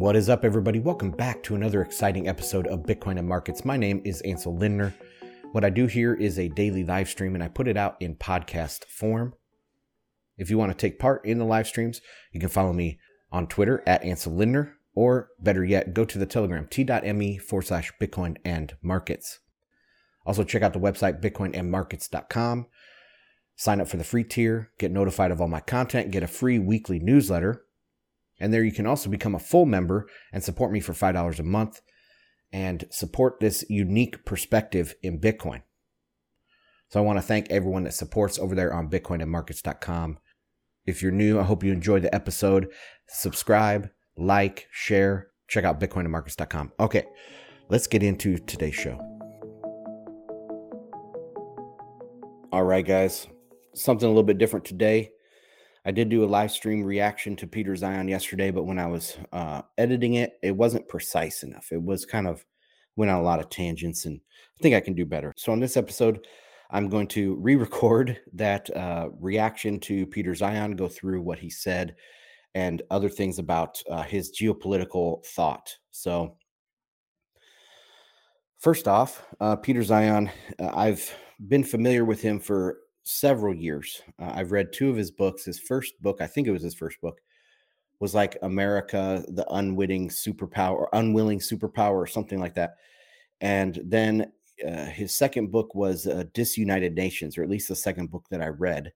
What is up, everybody? Welcome back to another exciting episode of Bitcoin and Markets. My name is Ansel Lindner. What I do here is a daily live stream and I put it out in podcast form. If you want to take part in the live streams, you can follow me on Twitter at Ansel Lindner, or better yet, go to the Telegram t.me forward slash Bitcoin and Markets. Also, check out the website bitcoinandmarkets.com. Sign up for the free tier, get notified of all my content, get a free weekly newsletter and there you can also become a full member and support me for $5 a month and support this unique perspective in Bitcoin. So I want to thank everyone that supports over there on bitcoinandmarkets.com. If you're new, I hope you enjoyed the episode. Subscribe, like, share, check out bitcoinandmarkets.com. Okay, let's get into today's show. All right, guys, something a little bit different today. I did do a live stream reaction to Peter Zeihan yesterday, but when I was uh, editing it, it wasn't precise enough. It was kind of went on a lot of tangents, and I think I can do better. So on this episode, I'm going to re-record that uh, reaction to Peter Zeihan, go through what he said, and other things about uh, his geopolitical thought. So first off, uh, Peter Zeihan, uh, I've been familiar with him for several years. Uh, I've read two of his books. His first book, I think it was his first book, was like America, the unwitting superpower, or unwilling superpower, or something like that. And then uh, his second book was uh, Disunited Nations, or at least the second book that I read.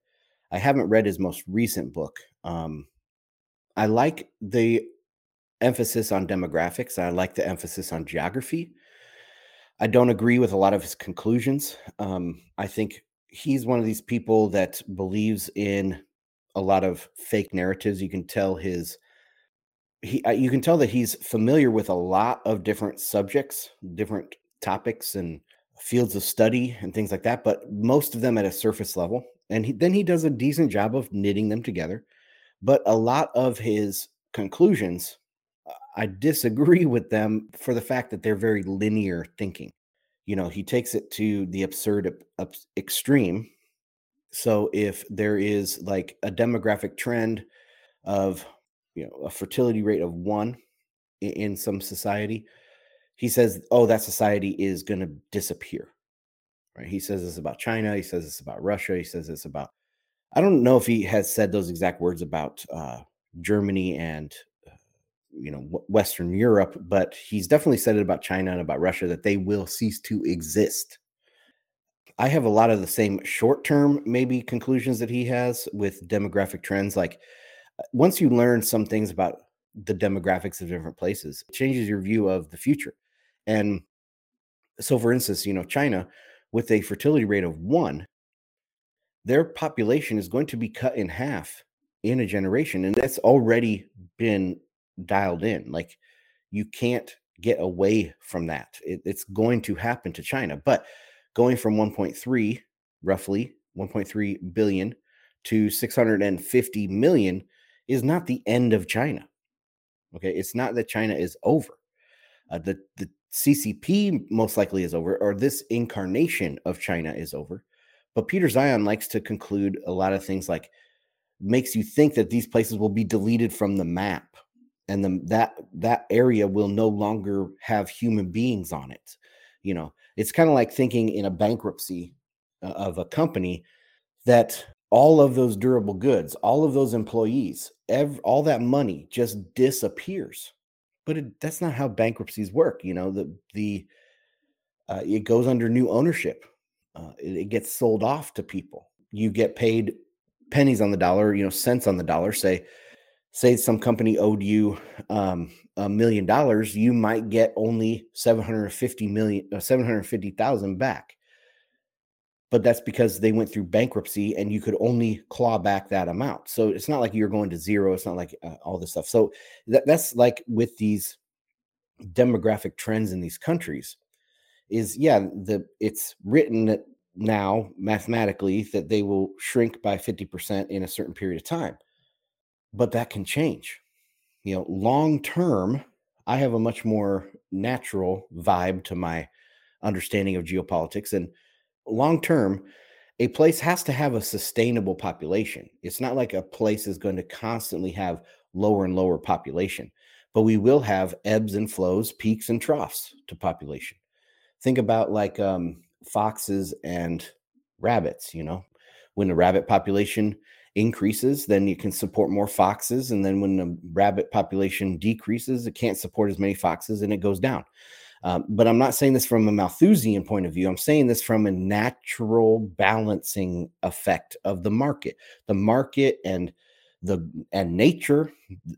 I haven't read his most recent book. Um, I like the emphasis on demographics. I like the emphasis on geography. I don't agree with a lot of his conclusions. Um, I think he's one of these people that believes in a lot of fake narratives. You can tell his he uh, you can tell that he's familiar with a lot of different subjects, different topics and fields of study and things like that, but most of them at a surface level. And he, then he does a decent job of knitting them together. But a lot of his conclusions, I disagree with them for the fact that they're very linear thinking you know he takes it to the absurd extreme. So if there is like a demographic trend of you know a fertility rate of one in some society he says oh that society is going to disappear. Right? He says this about china he says this about russia he says this about i don't know if he has said those exact words about uh, germany and you know western europe but he's definitely said it about china and about russia that they will cease to exist. I have a lot of the same short term maybe conclusions that he has with demographic trends like uh, once you learn some things about the demographics of different places it changes your view of the future. And so for instance you know china with a fertility rate of 1 their population is going to be cut in half in a generation and that's already been dialed in. Like you can't get away from that. It, it's going to happen to China. But going from 1.3, roughly 1.3 billion to 650 million is not the end of China. Okay. It's not that China is over. Uh, the, the CCP most likely is over, or this incarnation of China is over. But Peter Zeihan likes to conclude a lot of things like makes you think that these places will be deleted from the map and the, that that area will no longer have human beings on it you know? It's kind of like thinking in a bankruptcy uh, of a company that all of those durable goods all of those employees every, all that money just disappears. But it, that's not how bankruptcies work you know? The the uh, it goes under new ownership. Uh, it, it gets sold off to people. You get paid pennies on the dollar you know cents on the dollar say say some company owed you um, a million dollars, you might get only 750 million, uh, 750,000 back. But that's because they went through bankruptcy and you could only claw back that amount. So it's not like you're going to zero. It's not like uh, all this stuff. So that, that's like with these demographic trends in these countries is yeah, the it's written now mathematically that they will shrink by 50% in a certain period of time but that can change. You know, long term, I have a much more natural vibe to my understanding of geopolitics. And long term, a place has to have a sustainable population. It's not like a place is going to constantly have lower and lower population. but we will have ebbs and flows, peaks and troughs to population. Think about like um, foxes and rabbits, you know, when the rabbit population increases, then you can support more foxes. And then when the rabbit population decreases, it can't support as many foxes and it goes down. Um, but I'm not saying this from a Malthusian point of view. I'm saying this from a natural balancing effect of the market. The market and the and nature,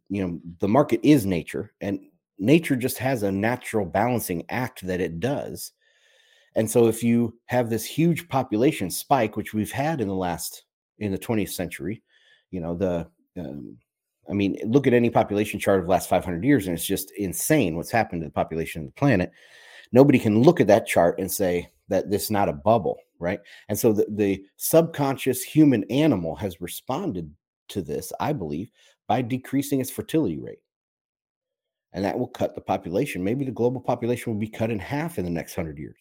you know, the market is nature, and nature just has a natural balancing act that it does. And so if you have this huge population spike, which we've had in the last in the 20th century, you know, the um, I mean, look at any population chart of the last 500 years, and it's just insane what's happened to the population of the planet. Nobody can look at that chart and say that this is not a bubble, right? And so the, the subconscious human animal has responded to this, I believe, by decreasing its fertility rate. And that will cut the population. Maybe the global population will be cut in half in the next 100 years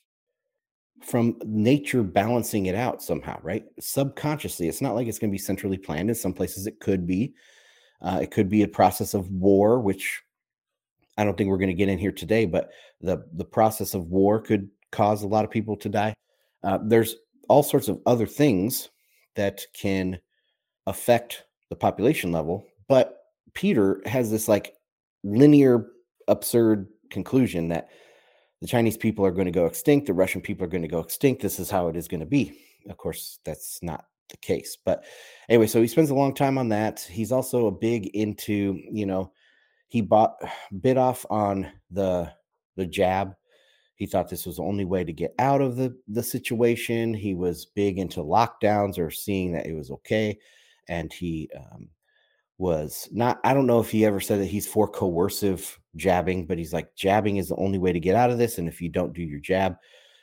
from nature balancing it out somehow, right? Subconsciously. It's not like it's going to be centrally planned. In some places, it could be. Uh, it could be a process of war, which I don't think we're going to get in here today, but the, the process of war could cause a lot of people to die. Uh, there's all sorts of other things that can affect the population level, but Peter has this like linear, absurd conclusion that the Chinese people are going to go extinct, the Russian people are going to go extinct. This is how it is going to be. Of course, that's not the case. But anyway, so he spends a long time on that. He's also a big into, you know, he bought bit off on the the jab. He thought this was the only way to get out of the the situation. He was big into lockdowns or seeing that it was okay, and he um, was not. I don't know if he ever said that he's for coercive jabbing, but he's like jabbing is the only way to get out of this. And if you don't do your jab,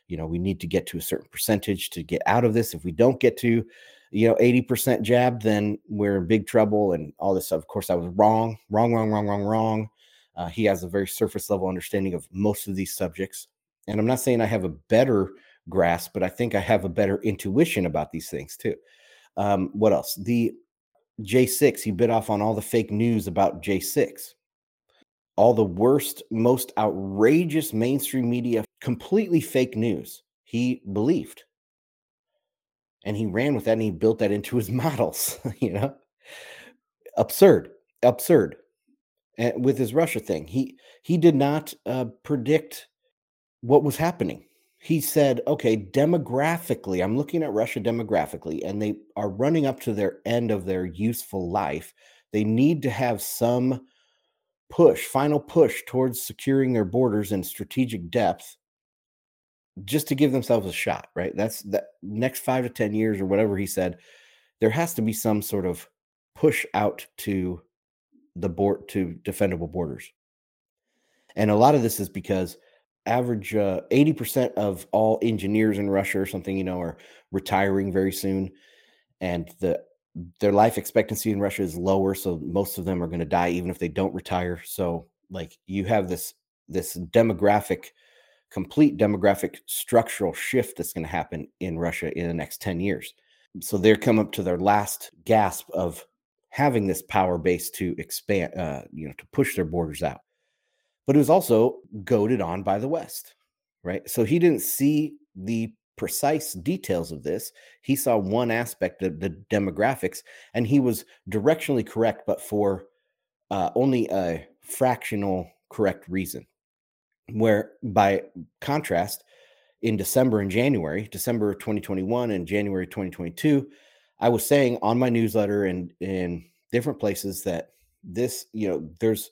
you know we need to get to a certain percentage to get out of this. If we don't get to you know 80% jab then we're in big trouble and all this stuff of course i was wrong wrong wrong wrong wrong wrong uh, he has a very surface level understanding of most of these subjects and i'm not saying i have a better grasp but i think i have a better intuition about these things too um, what else the j6 he bit off on all the fake news about j6 all the worst most outrageous mainstream media completely fake news. He believed. And he ran with that and he built that into his models you know? Absurd absurd. And with his russia thing he he did not uh, predict what was happening. He said okay demographically i'm looking at russia demographically and they are running up to their end of their useful life. They need to have some push final push towards securing their borders in strategic depth just to give themselves a shot, right? That's that next five to 10 years or whatever he said, there has to be some sort of push out to the board to defendable borders. And a lot of this is because average uh, 80% of all engineers in Russia or something, you know, are retiring very soon. And the their life expectancy in Russia is lower. So most of them are going to die even if they don't retire. So like you have this this demographic complete demographic structural shift that's going to happen in Russia in the next 10 years. So they're come up to their last gasp of having this power base to expand, uh, you know, to push their borders out. But it was also goaded on by the West, right? So he didn't see the precise details of this. He saw one aspect of the demographics, and he was directionally correct, but for uh, only a fractional correct reason where by contrast in december and january december of 2021 and january 2022 i was saying on my newsletter and in different places that this you know there's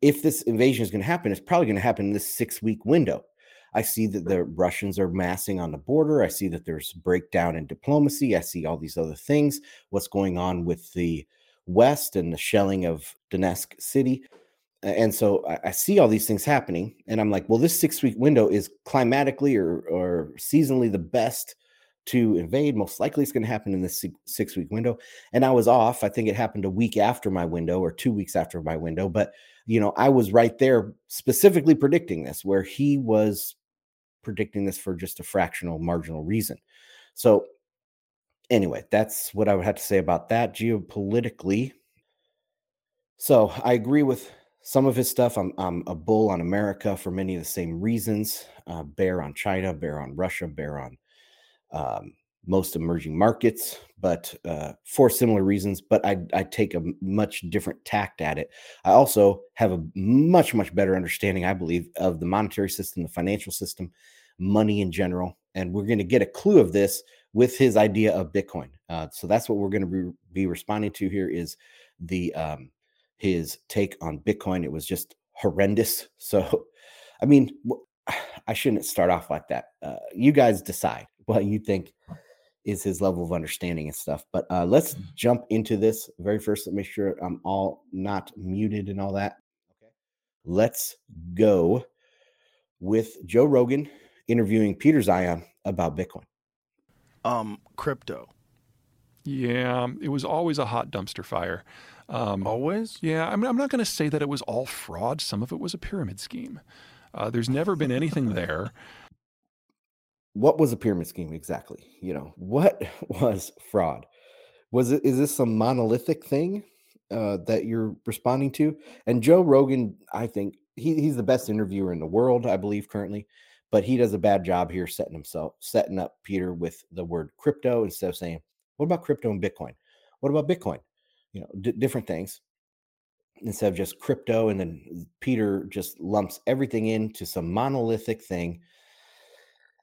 if this invasion is going to happen it's probably going to happen in this six week window i see that the russians are massing on the border i see that there's breakdown in diplomacy i see all these other things what's going on with the west and the shelling of donetsk city and so I, I, see all these things happening and i'm like well this six week window is climatically or, or seasonally the best to invade most likely it's going to happen in this six week window and i was off i think it happened a week after my window or two weeks after my window but you know i was right there specifically predicting this where he was predicting this for just a fractional marginal reason so anyway that's what i would have to say about that geopolitically so i agree with some of his stuff. I'm, I'm a bull on America for many of the same reasons. Uh, bear on China, bear on Russia, bear on um, most emerging markets, but uh, for similar reasons. But I, I take a much different tact at it. I also have a much, much better understanding, I believe, of the monetary system, the financial system, money in general. And we're going to get a clue of this with his idea of Bitcoin. Uh, so that's what we're going to be, be responding to here is the um, his take on Bitcoin. It was just horrendous. So, I mean, I shouldn't start off like that. Uh, you guys decide what you think is his level of understanding and stuff. But uh, let's mm. jump into this very first. Let me make sure I'm all not muted and all that. Okay. Let's go with Joe Rogan interviewing Peter Zeihan about Bitcoin. Um, crypto. Yeah, it was always a hot dumpster fire. Um, always? Yeah, I mean, I'm not going to say that it was all fraud. Some of it was a pyramid scheme. Uh, there's never been anything there what was a pyramid scheme exactly? You know, what was fraud? Was it is this some monolithic thing uh, that you're responding to? And Joe Rogan, I think he, he's the best interviewer in the world, I believe currently, but he does a bad job here setting himself setting up Peter with the word crypto instead of saying, "What about crypto and Bitcoin? What about Bitcoin?" You know, d- different things instead of just crypto, and then Peter just lumps everything into some monolithic thing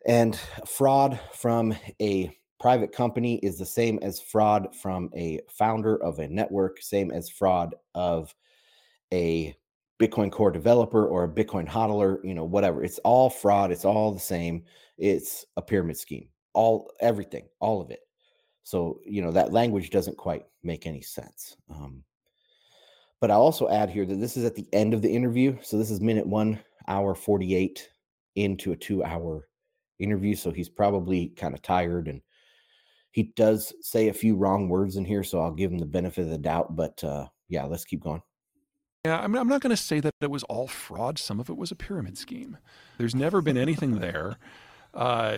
and fraud from a private company is the same as fraud from a founder of a network, same as fraud of a Bitcoin core developer or a Bitcoin hodler, you know, whatever. It's all fraud. It's all the same. It's a pyramid scheme. All everything, all of it. So, you know, that language doesn't quite make any sense. Um, but I'll also add here that this is at the end of the interview. So this is minute one hour 48 into a two hour interview, so he's probably kind of tired and he does say a few wrong words in here, so I'll give him the benefit of the doubt. But uh, yeah, let's keep going. Yeah, I mean, I'm not going to say that it was all fraud. Some of it was a pyramid scheme. There's never been anything there. Uh,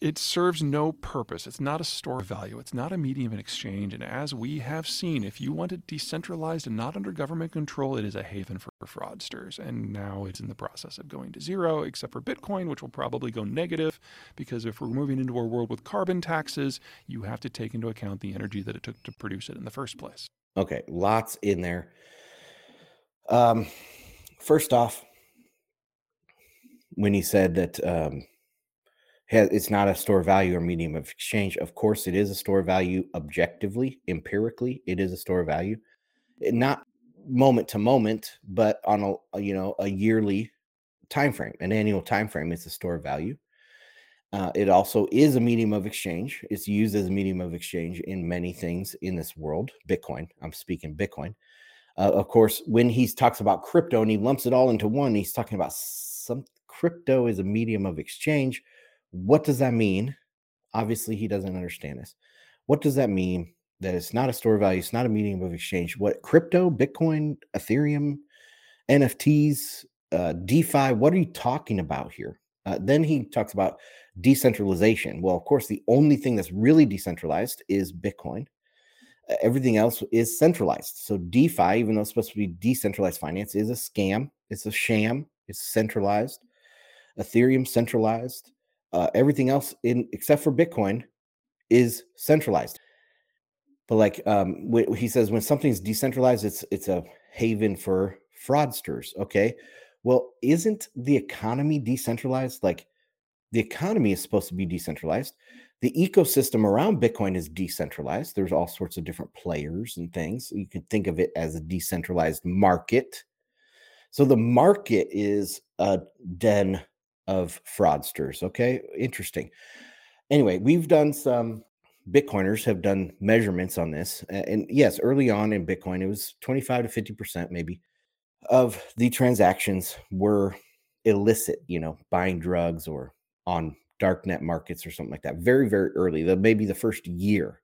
it serves no purpose. It's not a store of value. It's not a medium of exchange. And as we have seen, if you want it decentralized and not under government control, it is a haven for fraudsters. And now it's in the process of going to zero, except for Bitcoin, which will probably go negative because if we're moving into a world with carbon taxes, you have to take into account the energy that it took to produce it in the first place. Okay, lots in there. Um, first off, when he said that um, it's not a store value or medium of exchange. Of course, it is a store value objectively, empirically. It is a store value, not moment to moment, but on a you know a yearly time frame, an annual time frame. It's a store value. Uh, it also is a medium of exchange. It's used as a medium of exchange in many things in this world. Bitcoin. I'm speaking Bitcoin. Uh, of course, when he talks about crypto and he lumps it all into one, he's talking about some crypto is a medium of exchange what does that mean? Obviously, he doesn't understand this. What does that mean? That it's not a store value, it's not a medium of exchange. What crypto, Bitcoin, Ethereum, NFTs, uh, DeFi, what are you talking about here? Uh, then he talks about decentralization. Well, of course, the only thing that's really decentralized is Bitcoin. Everything else is centralized. So DeFi, even though it's supposed to be decentralized finance, is a scam. It's a sham. It's centralized. Ethereum centralized. Uh, everything else in except for Bitcoin is centralized. But like um, he says, when something's decentralized, it's it's a haven for fraudsters. Okay, well, isn't the economy decentralized? Like the economy is supposed to be decentralized. The ecosystem around Bitcoin is decentralized. There's all sorts of different players and things. You could think of it as a decentralized market. So the market is a den of fraudsters. Okay, interesting. Anyway, we've done some Bitcoiners have done measurements on this. And yes, early on in Bitcoin, it was 25 to 50% maybe of the transactions were illicit, you know, buying drugs or on darknet markets or something like that. Very, very early, the maybe the first year.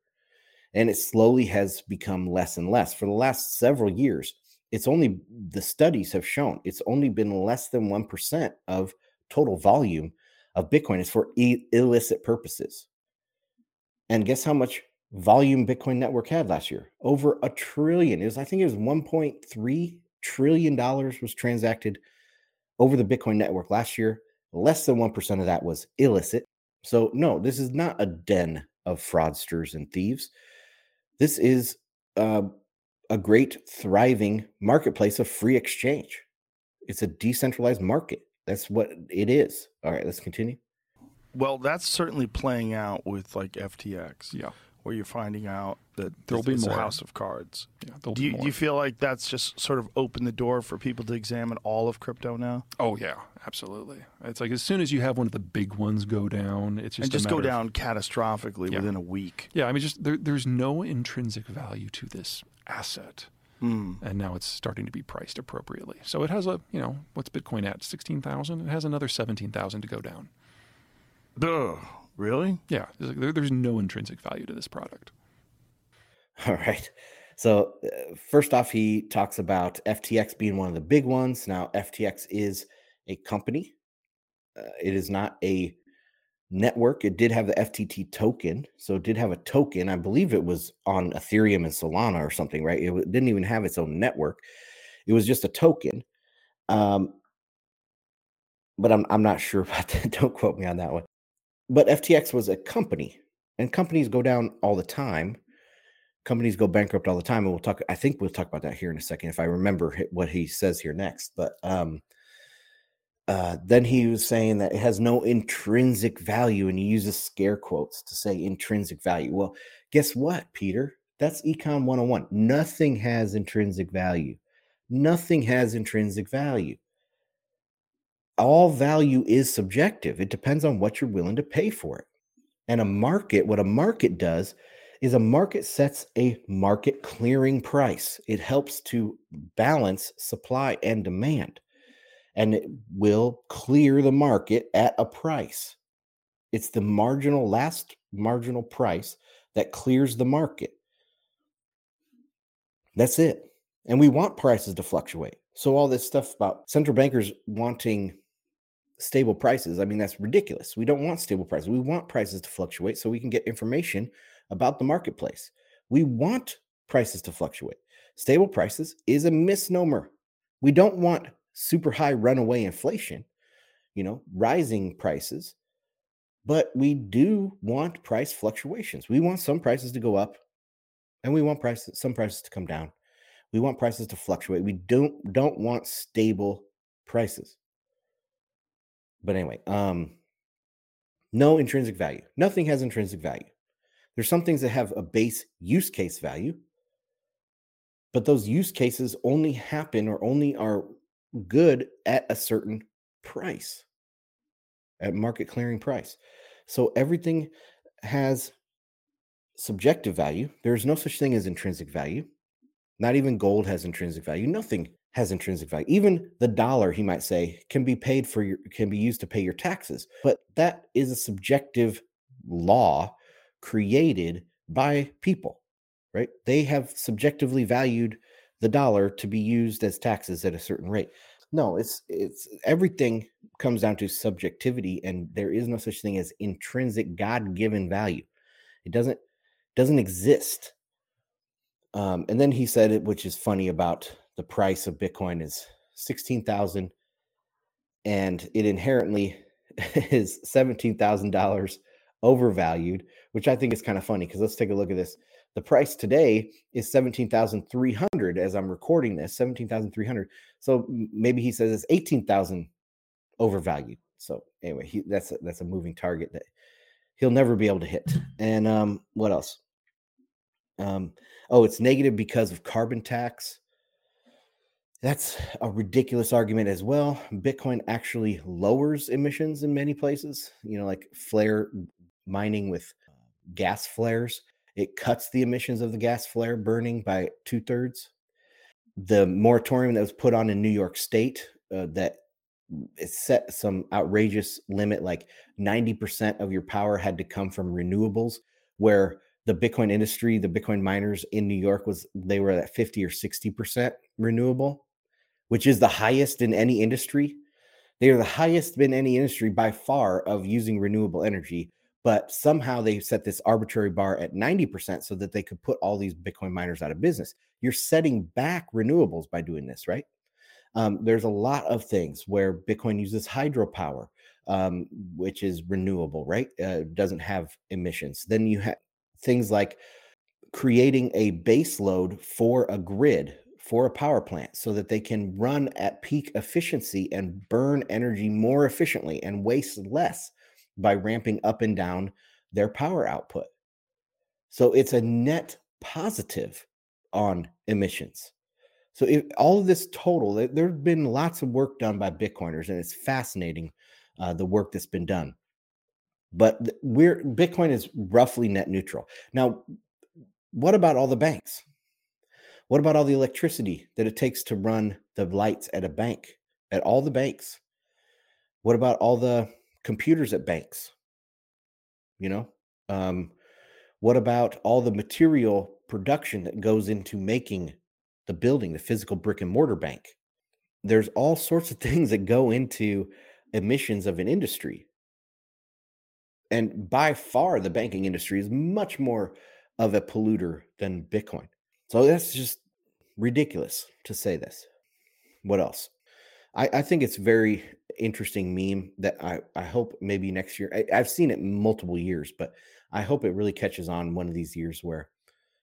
And it slowly has become less and less. For the last several years, it's only the studies have shown it's only been less than 1% of total volume of Bitcoin is for illicit purposes. And guess how much volume Bitcoin network had last year? Over a trillion. It was, I think it was 1.3 trillion dollars was transacted over the Bitcoin network last year. Less than 1% of that was illicit. So, no, this is not a den of fraudsters and thieves. This is uh, a great, thriving marketplace of free exchange. It's a decentralized market. That's what it is. All right, let's continue. Well, that's certainly playing out with like FTX. Yeah. Where you're finding out that There'll be more. house of cards. Yeah, there'll Do be you, more. do you feel like that's just sort of opened the door for people to examine all of crypto now? Oh yeah, absolutely. It's like as soon as you have one of the big ones go down, it's just and just go matter of- down catastrophically Yeah. within a week. yeah, I mean, just there, there's no intrinsic value to this asset, Mm. and now it's starting to be priced appropriately. So it has a, you know, what's Bitcoin at? Sixteen thousand. It has another seventeen thousand to go down. Ugh, really? Yeah, there's, like- there, there's no intrinsic value to this product. All right. So, uh, first off, he talks about FTX being one of the big ones. Now, FTX is a company, uh, it is not a network. It did have the FTT token. So, it did have a token. I believe it was on Ethereum and Solana or something, right? It didn't even have its own network, it was just a token. Um, but I'm, I'm not sure about that. Don't quote me on that one. But FTX was a company, and companies go down all the time. Companies go bankrupt all the time and we'll talk i think we'll talk about that here in a second if i remember what he says here next but um uh then he was saying that it has no intrinsic value and he uses scare quotes to say intrinsic value. Well guess what peter? That's econ 101 nothing has intrinsic value. Nothing has intrinsic value all value is subjective it depends on what you're willing to pay for it and a market what a market does is a market sets a market clearing price. It helps to balance supply and demand, and it will clear the market at a price. It's the marginal, last marginal price that clears the market. That's it. And we want prices to fluctuate. So, all this stuff about central bankers wanting stable prices, I mean, that's ridiculous. We don't want stable prices. We want prices to fluctuate so we can get information about the marketplace. We want prices to fluctuate. Stable prices is a misnomer. We don't want super high runaway inflation, you know, rising prices, but we do want price fluctuations. We want some prices to go up and we want prices some prices to come down. We want prices to fluctuate. We don't don't want stable prices. But anyway, um no intrinsic value. Nothing has intrinsic value. There's some things that have a base use case value, but those use cases only happen or only are good at a certain price, at market clearing price. So everything has subjective value. There's no such thing as intrinsic value. Not even gold has intrinsic value. Nothing has intrinsic value. Even the dollar, he might say, can be paid for your can be used to pay your taxes. But that is a subjective law created by people, right? They have subjectively valued the dollar to be used as taxes at a certain rate. No, it's it's everything comes down to subjectivity and there is no such thing as intrinsic God-given value. It doesn't doesn't exist. Um, and then he said it, which is funny about the price of Bitcoin is 16,000 and it inherently is $17,000 overvalued, which I think is kind of funny because let's take a look at this. The price today is 17,300 as I'm recording this, 17,300. So maybe he says it's 18,000 overvalued. So anyway, he, that's a, that's a moving target that he'll never be able to hit. And um, what else? Um, oh, it's negative because of carbon tax. That's a ridiculous argument as well. Bitcoin actually lowers emissions in many places, you know, like flare mining with gas flares. It cuts the emissions of the gas flare burning by two thirds. The moratorium that was put on in New York State uh, that it set some outrageous limit, like 90% of your power had to come from renewables, where the Bitcoin industry, the Bitcoin miners in New York was they were at 50 or 60% renewable, which is the highest in any industry. They are the highest in any industry by far of using renewable energy, but somehow they set this arbitrary bar at 90% so that they could put all these Bitcoin miners out of business. You're setting back renewables by doing this, right? Um, there's a lot of things where Bitcoin uses hydropower, um, which is renewable, right? Uh, doesn't have emissions. Then you have things like creating a base load for a grid for a power plant so that they can run at peak efficiency and burn energy more efficiently and waste less by ramping up and down their power output. So it's a net positive on emissions. So if all of this total, there have been lots of work done by Bitcoiners, and it's fascinating uh, the work that's been done. But we're Bitcoin is roughly net neutral. Now, what about all the banks? What about all the electricity that it takes to run the lights at a bank, at all the banks? What about all the computers at banks? You know, um, what about all the material production that goes into making the building, the physical brick and mortar bank? There's all sorts of things that go into emissions of an industry. And by far, the banking industry is much more of a polluter than Bitcoin. So that's just ridiculous to say this. What else? I, I think it's very interesting meme that I, I hope maybe next year. I, I've seen it multiple years, but I hope it really catches on one of these years where,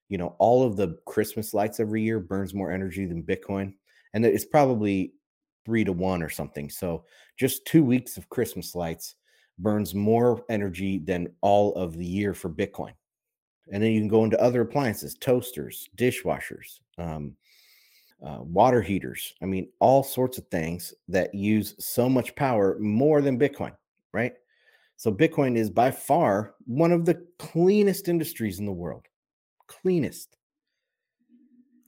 you know, all of the Christmas lights every year burns more energy than Bitcoin. And it's probably three to one or something. So just two weeks of Christmas lights burns more energy than all of the year for Bitcoin. And then you can go into other appliances, toasters, dishwashers, um, uh, water heaters. I mean, all sorts of things that use so much power more than Bitcoin, right? So Bitcoin is by far one of the cleanest industries in the world. Cleanest.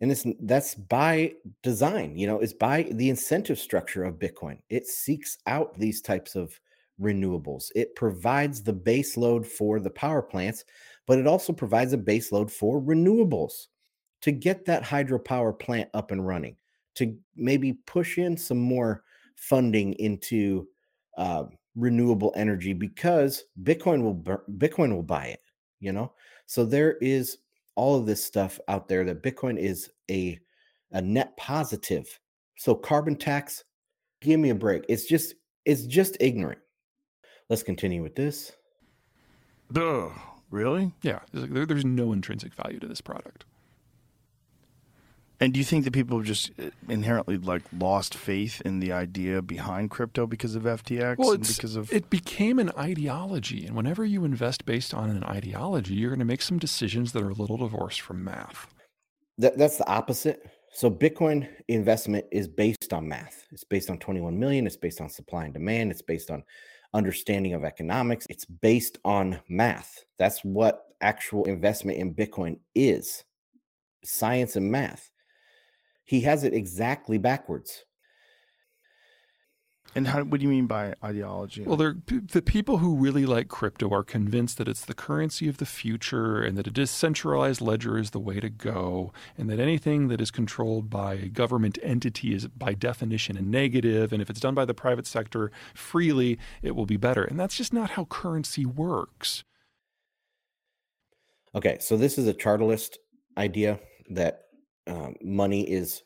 And it's that's by design, you know, it's by the incentive structure of Bitcoin. It seeks out these types of renewables. It provides the base load for the power plants, but it also provides a base load for renewables to get that hydropower plant up and running, to maybe push in some more funding into uh, renewable energy because Bitcoin will Bitcoin will buy it. You know, so there is all of this stuff out there that Bitcoin is a a net positive. So carbon tax, give me a break. It's just it's just ignorant. Let's continue with this. Duh, really? Yeah, there's, there's no intrinsic value to this product. And do you think that people have just uh, inherently like lost faith in the idea behind crypto because of FTX? Well, because of it became an ideology, and whenever you invest based on an ideology, you're going to make some decisions that are a little divorced from math. That, that's the opposite. So Bitcoin investment is based on math. It's based on 21 million. It's based on supply and demand. It's based on understanding of economics. It's based on math. That's what actual investment in Bitcoin is science and math. He has it exactly backwards. And how, what do you mean by ideology? Well, the people who really like crypto are convinced that it's the currency of the future and that a decentralized ledger is the way to go, and that anything that is controlled by a government entity is by definition a negative, and if it's done by the private sector freely, it will be better. And that's just not how currency works. Okay, so this is a chartalist idea that um, money is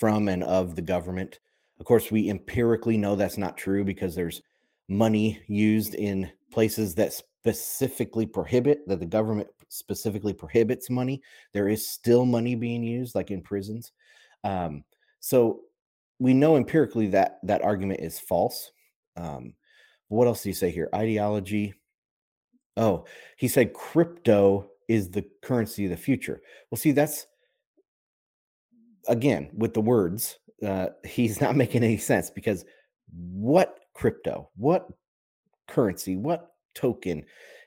from and of the government. Of course, we empirically know that's not true because there's money used in places that specifically prohibit that the government specifically prohibits money. There is still money being used, like in prisons. Um, so we know empirically that that argument is false. Um, what else do you say here? Ideology. Oh, he said crypto is the currency of the future. Well, see, that's again with the words uh, he's not making any sense because what crypto what currency what token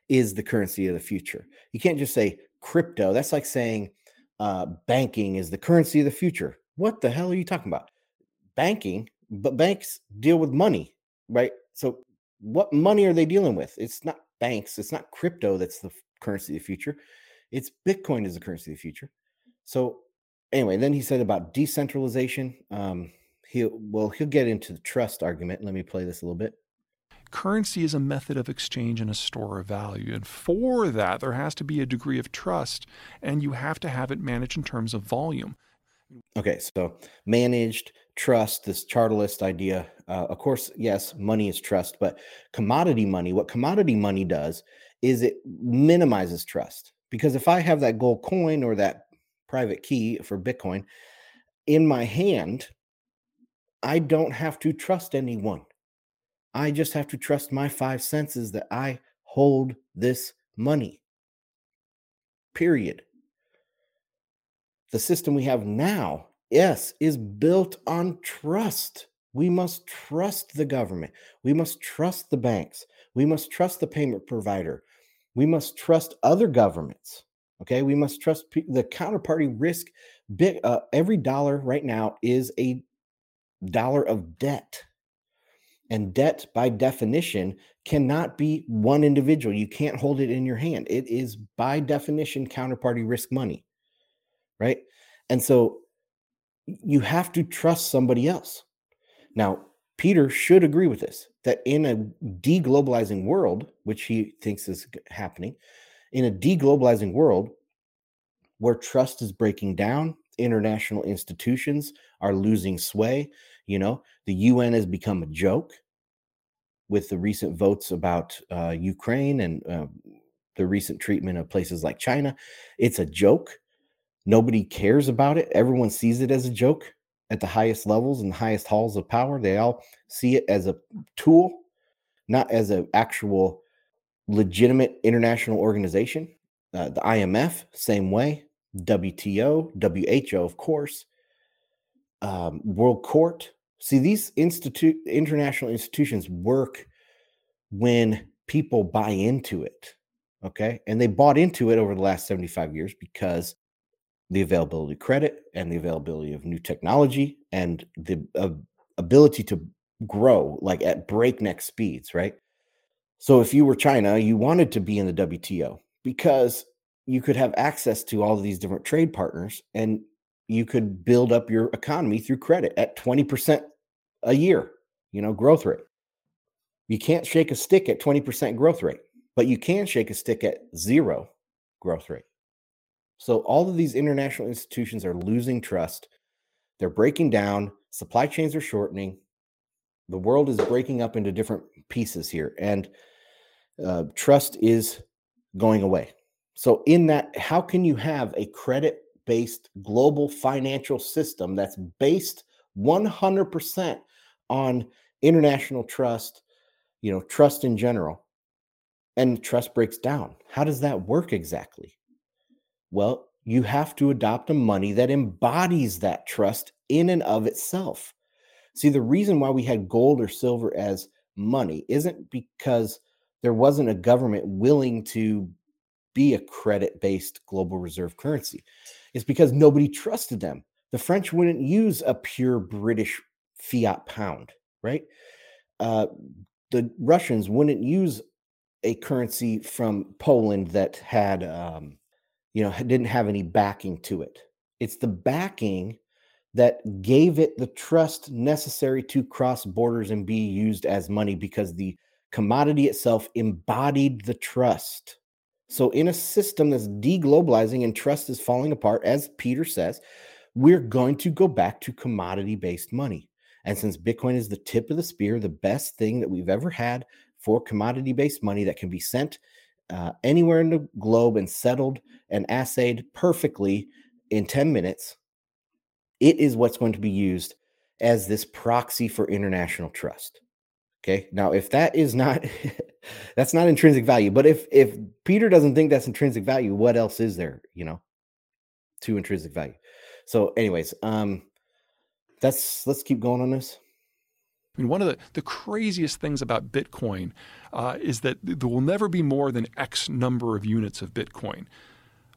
is the currency of the future? You can't just say crypto that's like saying uh, banking is the currency of the future. What the hell are you talking about? Banking but banks deal with money right? So what money are they dealing with? It's not banks it's not crypto that's the currency of the future. It's bitcoin is the currency of the future. So anyway, then he said about decentralization. Um, he'll well, he'll get into the trust argument. Let me play this a little bit. Currency is a method of exchange and a store of value. And for that, there has to be a degree of trust, and you have to have it managed in terms of volume. Okay, so managed trust, this chartalist idea. Uh, of course, yes, money is trust, but commodity money, what commodity money does is it minimizes trust. Because if I have that gold coin or that private key for Bitcoin in my hand, I don't have to trust anyone. I just have to trust my five senses that I hold this money. Period. The system we have now, yes, is built on trust. We must trust the government. We must trust the banks. We must trust the payment provider. We must trust other governments. Okay. We must trust the counterparty risk. Big, uh, every dollar right now is a dollar of debt. And debt, by definition, cannot be one individual. You can't hold it in your hand. It is, by definition, counterparty risk money. Right. And so you have to trust somebody else. Now, Peter should agree with this that in a deglobalizing world, which he thinks is happening, in a deglobalizing world where trust is breaking down, international institutions are losing sway. You know, the UN has become a joke with the recent votes about uh, Ukraine and uh, the recent treatment of places like China. It's a joke. Nobody cares about it. Everyone sees it as a joke at the highest levels and the highest halls of power. They all see it as a tool, not as an actual legitimate international organization. Uh, the IMF, same way. WTO, WHO, of course. Um, World Court, See, these institute international institutions work when people buy into it. Okay. And they bought into it over the last 75 years because the availability of credit and the availability of new technology and the uh, ability to grow like at breakneck speeds, right? So if you were China, you wanted to be in the WTO because you could have access to all of these different trade partners and you could build up your economy through credit at 20% a year, you know, growth rate. You can't shake a stick at 20% growth rate, but you can shake a stick at zero growth rate. So all of these international institutions are losing trust. They're breaking down, supply chains are shortening. The world is breaking up into different pieces here, and uh, trust is going away. So, in that, how can you have a credit based global financial system that's based 100% on international trust, you know, trust in general, and trust breaks down. How does that work exactly? Well, you have to adopt a money that embodies that trust in and of itself. See, the reason why we had gold or silver as money isn't because there wasn't a government willing to be a credit based global reserve currency. It's because nobody trusted them. The French wouldn't use a pure British fiat pound, right? Uh, the Russians wouldn't use a currency from Poland that had, um, you know, didn't have any backing to it. It's the backing that gave it the trust necessary to cross borders and be used as money because the commodity itself embodied the trust. So, in a system that's deglobalizing and trust is falling apart, as Peter says, we're going to go back to commodity based money. And since Bitcoin is the tip of the spear, the best thing that we've ever had for commodity based money that can be sent uh, anywhere in the globe and settled and assayed perfectly in 10 minutes, it is what's going to be used as this proxy for international trust. Okay. Now, if that is not, that's not intrinsic value, but if, if Peter doesn't think that's intrinsic value, what else is there, you know, to intrinsic value? So, anyways, um, that's let's keep going on this. I mean, one of the, the craziest things about Bitcoin uh, is that there will never be more than X number of units of Bitcoin.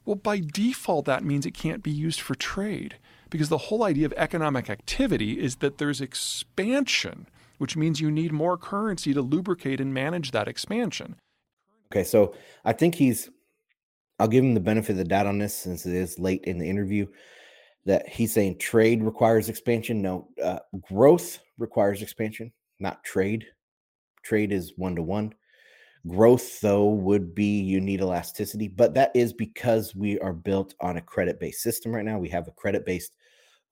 Well, by default, that means it can't be used for trade because the whole idea of economic activity is that there's expansion, which means you need more currency to lubricate and manage that expansion. Okay, so I think he's, I'll give him the benefit of the doubt on this since it is late in the interview that he's saying trade requires expansion. No, uh, growth requires expansion, not trade. Trade is one to one. Growth, though, would be you need elasticity, but that is because we are built on a credit based system right now. We have a credit based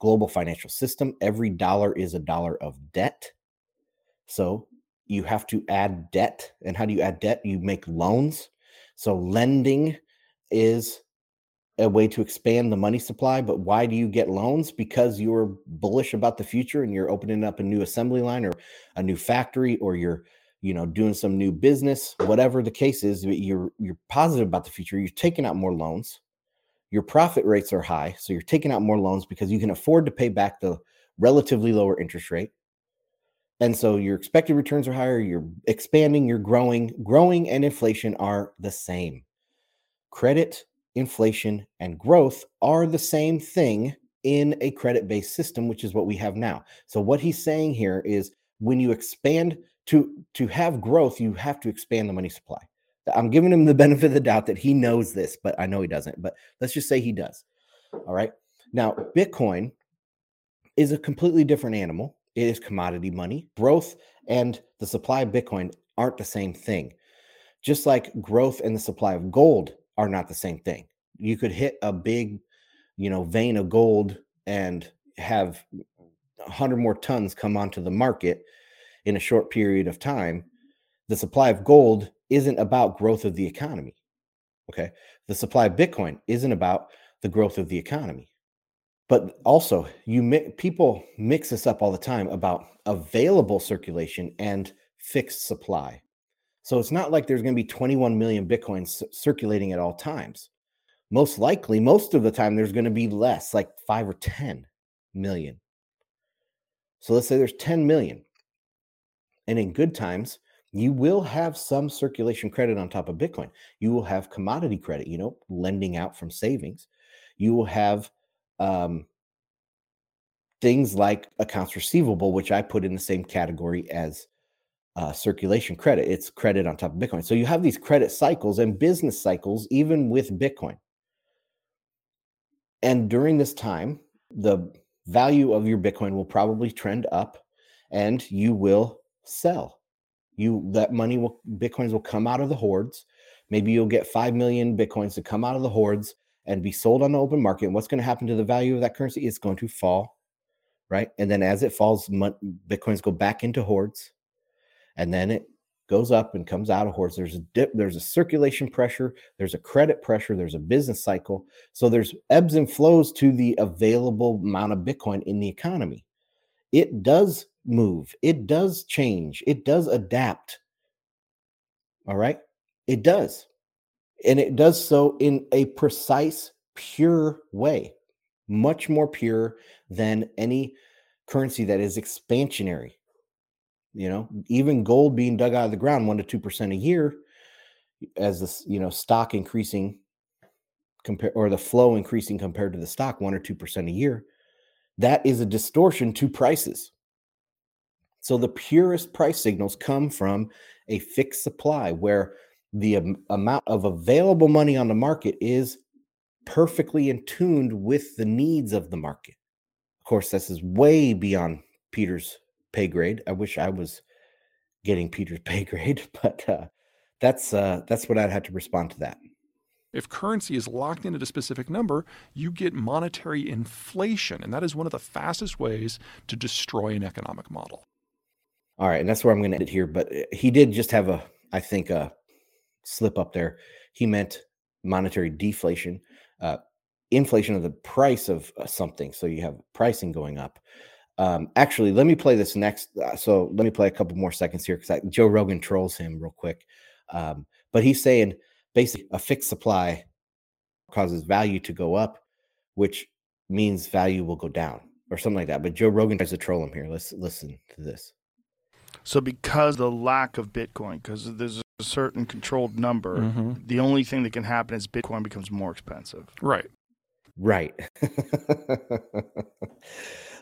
global financial system. Every dollar is a dollar of debt. So you have to add debt. And how do you add debt? You make loans. So lending is a way to expand the money supply. But why do you get loans? Because you're bullish about the future and you're opening up a new assembly line or a new factory or you're you know doing some new business whatever the case is you're you're positive about the future you're taking out more loans your profit rates are high so you're taking out more loans because you can afford to pay back the relatively lower interest rate and so your expected returns are higher you're expanding you're growing growing and inflation are the same credit inflation, and growth are the same thing in a credit based system, which is what we have now. So, what he's saying here is when you expand to, to have growth, you have to expand the money supply. I'm giving him the benefit of the doubt that he knows this, but I know he doesn't. But let's just say he does. All right. Now, Bitcoin is a completely different animal. It is commodity money. Growth and the supply of Bitcoin aren't the same thing. Just like growth and the supply of gold are not the same thing. You could hit a big, you know, vein of gold and have 100 more tons come onto the market in a short period of time. The supply of gold isn't about growth of the economy. Okay. The supply of Bitcoin isn't about the growth of the economy. But also, you people mix this up all the time about available circulation and fixed supply. So it's not like there's going to be 21 million Bitcoins circulating at all times. Most likely, most of the time, there's going to be less, like five or 10 million. So let's say there's 10 million. And in good times, you will have some circulation credit on top of Bitcoin. You will have commodity credit, you know, lending out from savings. You will have um, things like accounts receivable, which I put in the same category as uh, circulation credit. It's credit on top of Bitcoin. So you have these credit cycles and business cycles, even with Bitcoin. And during this time, the value of your Bitcoin will probably trend up and you will sell. You that money will Bitcoins will come out of the hoards. Maybe you'll get 5 million Bitcoins to come out of the hoards and be sold on the open market. And what's going to happen to the value of that currency? It's going to fall, right? And then as it falls, Bitcoins go back into hoards and then it goes up and comes out of horse. There's a dip, there's a circulation pressure, there's a credit pressure, there's a business cycle. So there's ebbs and flows to the available amount of Bitcoin in the economy. It does move, it does change, it does adapt. All right, it does. And it does so in a precise, pure way, much more pure than any currency that is expansionary you know, even gold being dug out of the ground one to two percent a year, as this you know stock increasing compare or the flow increasing compared to the stock one or two percent a year, that is a distortion to prices. So the purest price signals come from a fixed supply where the am- amount of available money on the market is perfectly in tuned with the needs of the market. Of course, this is way beyond Peter's pay grade. I wish I was getting Peter's pay grade, but uh, that's uh, that's what I'd have to respond to that. If currency is locked in at a specific number, you get monetary inflation, and that is one of the fastest ways to destroy an economic model. All right, and that's where I'm going to end it here. But uh, he did just have a, I think, a slip up there. He meant monetary deflation, uh, inflation of the price of uh, something. So you have pricing going up. Um, actually, let me play this next. Uh, so let me play a couple more seconds here because Joe Rogan trolls him real quick. Um, but he's saying basically a fixed supply causes value to go up, which means value will go down or something like that. But Joe Rogan tries to troll him here. Let's listen to this. So, because the lack of Bitcoin, because there's a certain controlled number, mm-hmm. the only thing that can happen is Bitcoin becomes more expensive. Right. Right.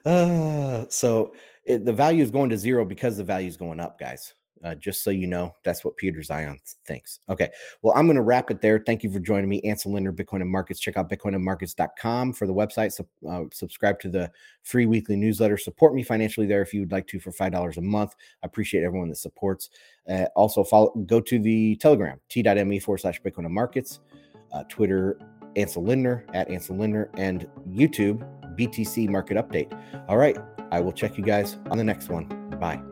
Uh, so it, the value is going to zero because the value is going up, guys. Uh, just so you know, that's what Peter Zeihan thinks. Okay. Well, I'm going to wrap it there. Thank you for joining me. Ansel Lindner, Bitcoin and Markets. Check out bitcoinandmarkets.com for the website. So, uh, subscribe to the free weekly newsletter. Support me financially there if you would like to for $5 a month. I appreciate everyone that supports. Uh, also, follow, go to the Telegram, t.me forward slash Bitcoin and Markets, uh, Twitter, Ansel Lindner at Ansel Lindner, and YouTube BTC Market Update. All right, I will check you guys on the next one. Bye.